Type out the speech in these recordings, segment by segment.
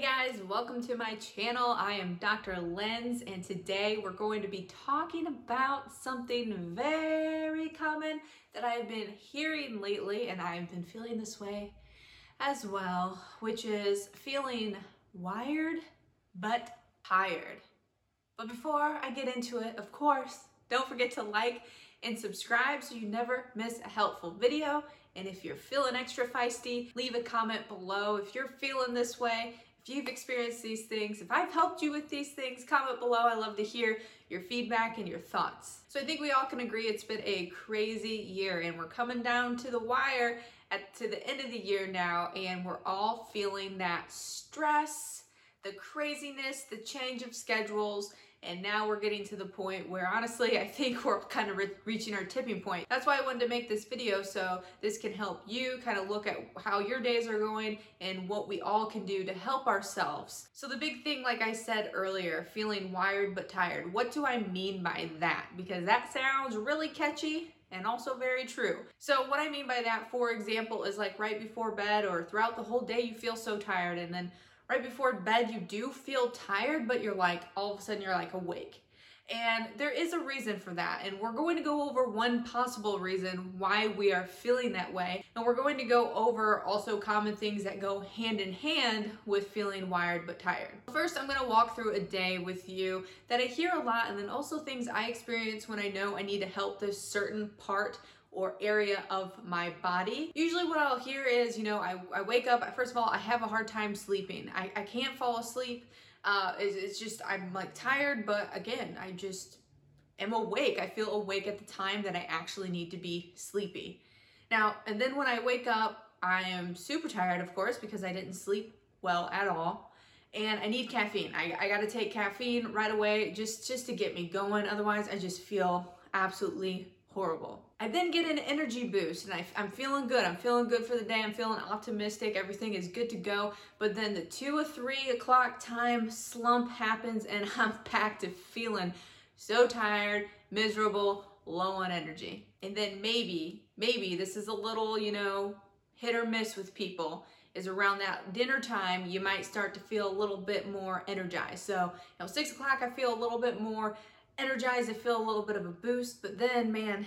Hey guys, welcome to my channel. I am Dr. Lenz and today we're going to be talking about something very common that I've been hearing lately and I've been feeling this way as well, which is feeling wired but tired. But before I get into it, of course, don't forget to like and subscribe so you never miss a helpful video. And if you're feeling extra feisty, leave a comment below. If you're feeling this way, if you've experienced these things, if I've helped you with these things, comment below. I love to hear your feedback and your thoughts. So I think we all can agree it's been a crazy year and we're coming down to the wire at to the end of the year now and we're all feeling that stress, the craziness, the change of schedules, and now we're getting to the point where honestly, I think we're kind of re reaching our tipping point. That's why I wanted to make this video so this can help you kind of look at how your days are going and what we all can do to help ourselves. So the big thing, like I said earlier, feeling wired but tired. What do I mean by that? Because that sounds really catchy and also very true. So what I mean by that, for example, is like right before bed or throughout the whole day, you feel so tired and then right before bed, you do feel tired, but you're like, all of a sudden you're like awake. And there is a reason for that. And we're going to go over one possible reason why we are feeling that way. And we're going to go over also common things that go hand in hand with feeling wired but tired. First, I'm going to walk through a day with you that I hear a lot and then also things I experience when I know I need to help this certain part or area of my body. Usually what I'll hear is, you know, I, I wake up, first of all, I have a hard time sleeping. I, I can't fall asleep. Uh, it's, it's just, I'm like tired, but again, I just am awake. I feel awake at the time that I actually need to be sleepy. Now, and then when I wake up, I am super tired, of course, because I didn't sleep well at all. And I need caffeine. I, I gotta take caffeine right away just, just to get me going. Otherwise, I just feel absolutely horrible. I then get an energy boost and I, am feeling good. I'm feeling good for the day. I'm feeling optimistic. Everything is good to go. But then the two or three o'clock time slump happens and I'm back to feeling so tired, miserable, low on energy. And then maybe, maybe this is a little, you know, hit or miss with people is around that dinner time, you might start to feel a little bit more energized. So, you know, six o'clock, I feel a little bit more energized, I feel a little bit of a boost, but then, man,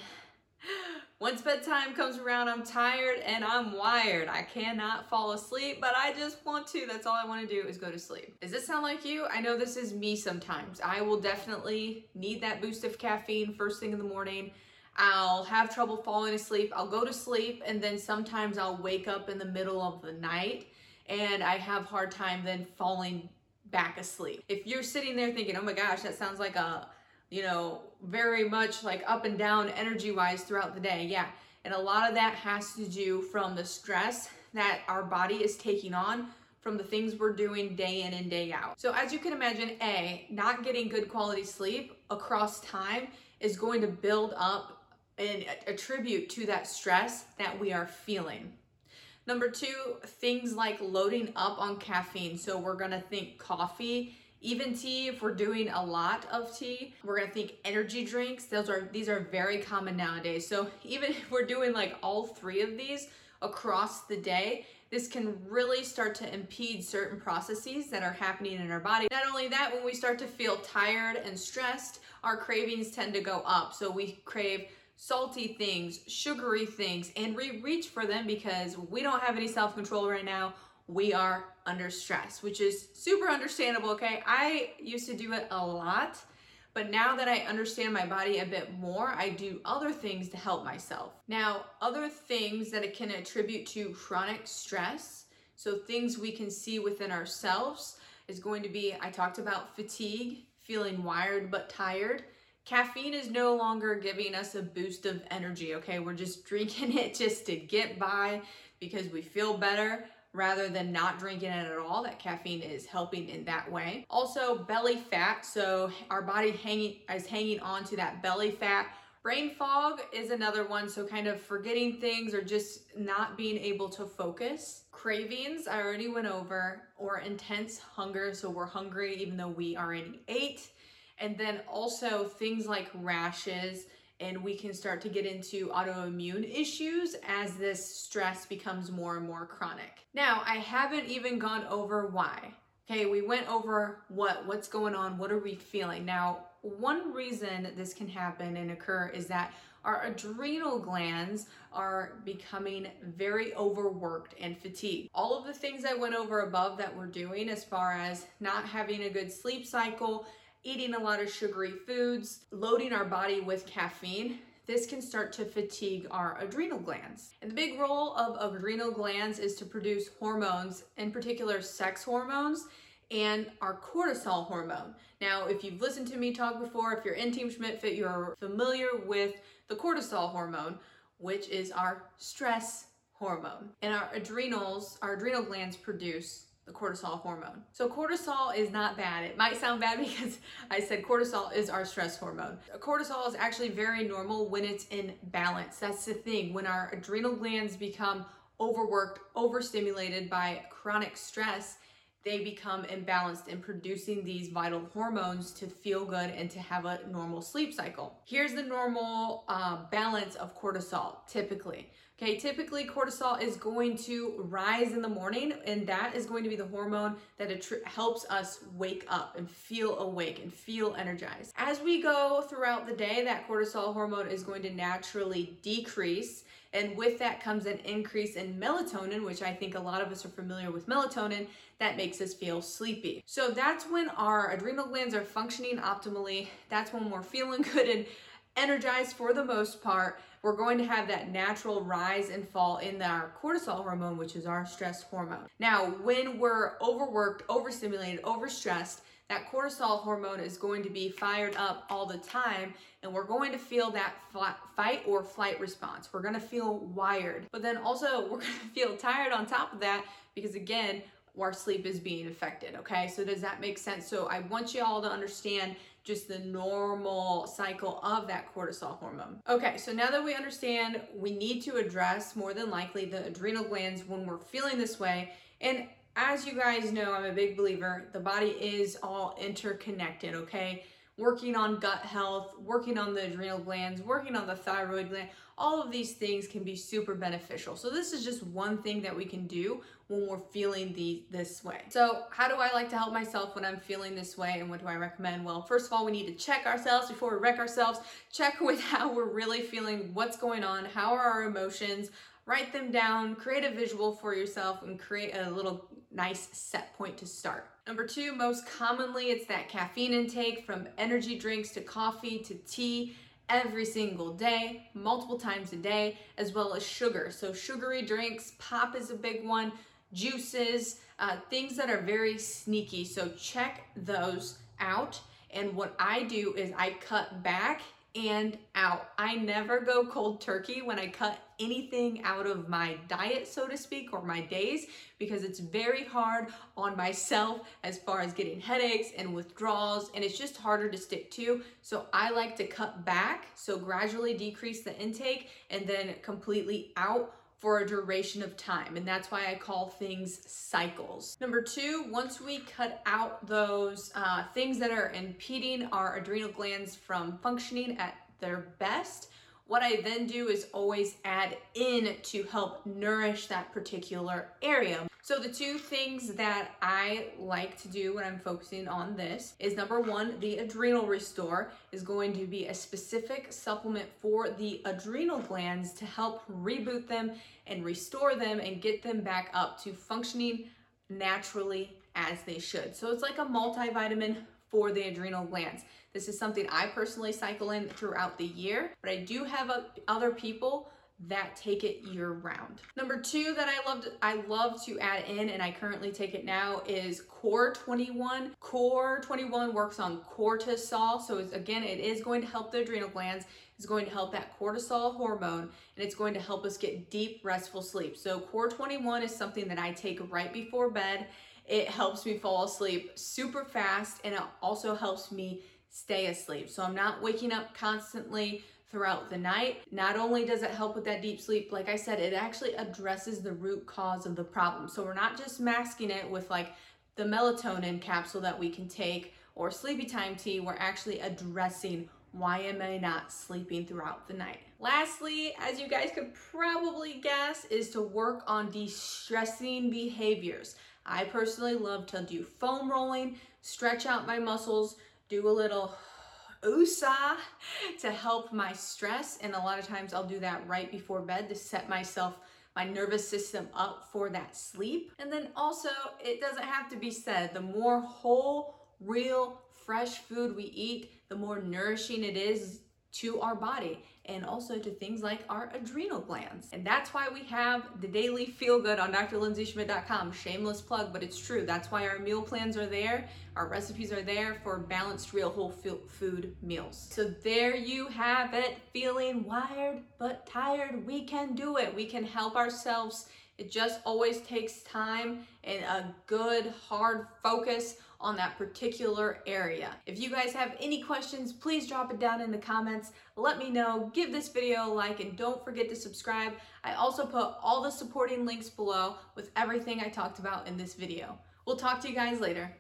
once bedtime comes around, I'm tired and I'm wired. I cannot fall asleep, but I just want to. That's all I want to do is go to sleep. Does this sound like you? I know this is me sometimes. I will definitely need that boost of caffeine first thing in the morning. I'll have trouble falling asleep. I'll go to sleep and then sometimes I'll wake up in the middle of the night and I have hard time then falling back asleep. If you're sitting there thinking, oh my gosh, that sounds like a you know, very much like up and down energy wise throughout the day. Yeah. And a lot of that has to do from the stress that our body is taking on from the things we're doing day in and day out. So as you can imagine, A, not getting good quality sleep across time is going to build up and attribute to that stress that we are feeling. Number two, things like loading up on caffeine. So we're gonna think coffee even tea, if we're doing a lot of tea, we're gonna think energy drinks. Those are these are very common nowadays. So even if we're doing like all three of these across the day, this can really start to impede certain processes that are happening in our body. Not only that, when we start to feel tired and stressed, our cravings tend to go up. So we crave salty things, sugary things, and we reach for them because we don't have any self-control right now we are under stress, which is super understandable, okay? I used to do it a lot, but now that I understand my body a bit more, I do other things to help myself. Now, other things that it can attribute to chronic stress, so things we can see within ourselves, is going to be I talked about fatigue, feeling wired but tired. Caffeine is no longer giving us a boost of energy, okay? We're just drinking it just to get by because we feel better rather than not drinking it at all. That caffeine is helping in that way. Also belly fat. So our body hanging is hanging on to that belly fat. Brain fog is another one. So kind of forgetting things or just not being able to focus. Cravings, I already went over, or intense hunger. So we're hungry even though we already ate. And then also things like rashes, and we can start to get into autoimmune issues as this stress becomes more and more chronic. Now, I haven't even gone over why. Okay, we went over what what's going on, what are we feeling? Now, one reason this can happen and occur is that our adrenal glands are becoming very overworked and fatigued. All of the things I went over above that we're doing as far as not having a good sleep cycle, eating a lot of sugary foods, loading our body with caffeine, this can start to fatigue our adrenal glands. And the big role of adrenal glands is to produce hormones, in particular sex hormones and our cortisol hormone. Now, if you've listened to me talk before, if you're in Team Schmidt Fit, you're familiar with the cortisol hormone, which is our stress hormone. And our adrenals, our adrenal glands produce the cortisol hormone. So cortisol is not bad. It might sound bad because I said cortisol is our stress hormone. Cortisol is actually very normal when it's in balance. That's the thing. When our adrenal glands become overworked, overstimulated by chronic stress, they become imbalanced in producing these vital hormones to feel good and to have a normal sleep cycle. Here's the normal uh, balance of cortisol typically. Okay, typically cortisol is going to rise in the morning, and that is going to be the hormone that helps us wake up and feel awake and feel energized. As we go throughout the day, that cortisol hormone is going to naturally decrease and with that comes an increase in melatonin, which I think a lot of us are familiar with melatonin, that makes us feel sleepy. So that's when our adrenal glands are functioning optimally. That's when we're feeling good and energized for the most part. We're going to have that natural rise and fall in our cortisol hormone, which is our stress hormone. Now, when we're overworked, overstimulated, overstressed, that cortisol hormone is going to be fired up all the time and we're going to feel that fight or flight response. We're going to feel wired, but then also we're going to feel tired on top of that because again, our sleep is being affected. Okay, so does that make sense? So I want you all to understand just the normal cycle of that cortisol hormone. Okay, so now that we understand, we need to address more than likely the adrenal glands when we're feeling this way. And as you guys know, I'm a big believer, the body is all interconnected, okay? Working on gut health, working on the adrenal glands, working on the thyroid gland, all of these things can be super beneficial. So this is just one thing that we can do when we're feeling the, this way. So how do I like to help myself when I'm feeling this way and what do I recommend? Well, first of all, we need to check ourselves before we wreck ourselves. Check with how we're really feeling, what's going on, how are our emotions, write them down, create a visual for yourself, and create a little nice set point to start. Number two, most commonly, it's that caffeine intake from energy drinks to coffee to tea every single day, multiple times a day, as well as sugar. So, sugary drinks, pop is a big one, juices, uh, things that are very sneaky. So, check those out. And what I do is I cut back and out. I never go cold turkey when I cut anything out of my diet, so to speak, or my days, because it's very hard on myself as far as getting headaches and withdrawals, and it's just harder to stick to. So I like to cut back, so gradually decrease the intake and then completely out for a duration of time. And that's why I call things cycles. Number two, once we cut out those uh, things that are impeding our adrenal glands from functioning at their best, what I then do is always add in to help nourish that particular area. So the two things that I like to do when I'm focusing on this is number one, the adrenal restore is going to be a specific supplement for the adrenal glands to help reboot them and restore them and get them back up to functioning naturally as they should. So it's like a multivitamin for the adrenal glands. This is something I personally cycle in throughout the year, but I do have other people that take it year round. Number two that I love to, I love to add in and I currently take it now is Core 21. Core 21 works on cortisol. So again, it is going to help the adrenal glands. It's going to help that cortisol hormone and it's going to help us get deep restful sleep. So Core 21 is something that I take right before bed. It helps me fall asleep super fast and it also helps me stay asleep. So I'm not waking up constantly throughout the night. Not only does it help with that deep sleep, like I said, it actually addresses the root cause of the problem. So we're not just masking it with like the melatonin capsule that we can take or sleepy time tea, we're actually addressing why am I not sleeping throughout the night? Lastly, as you guys could probably guess, is to work on de-stressing behaviors. I personally love to do foam rolling, stretch out my muscles, do a little USA to help my stress. And a lot of times I'll do that right before bed to set myself, my nervous system up for that sleep. And then also, it doesn't have to be said, the more whole, real, fresh food we eat, the more nourishing it is to our body and also to things like our adrenal glands. And that's why we have the daily feel good on drlindsayschmidt.com. Shameless plug, but it's true. That's why our meal plans are there. Our recipes are there for balanced, real whole food meals. So there you have it. Feeling wired but tired. We can do it. We can help ourselves. It just always takes time and a good hard focus on that particular area. If you guys have any questions, please drop it down in the comments. Let me know. Give this video a like and don't forget to subscribe. I also put all the supporting links below with everything I talked about in this video. We'll talk to you guys later.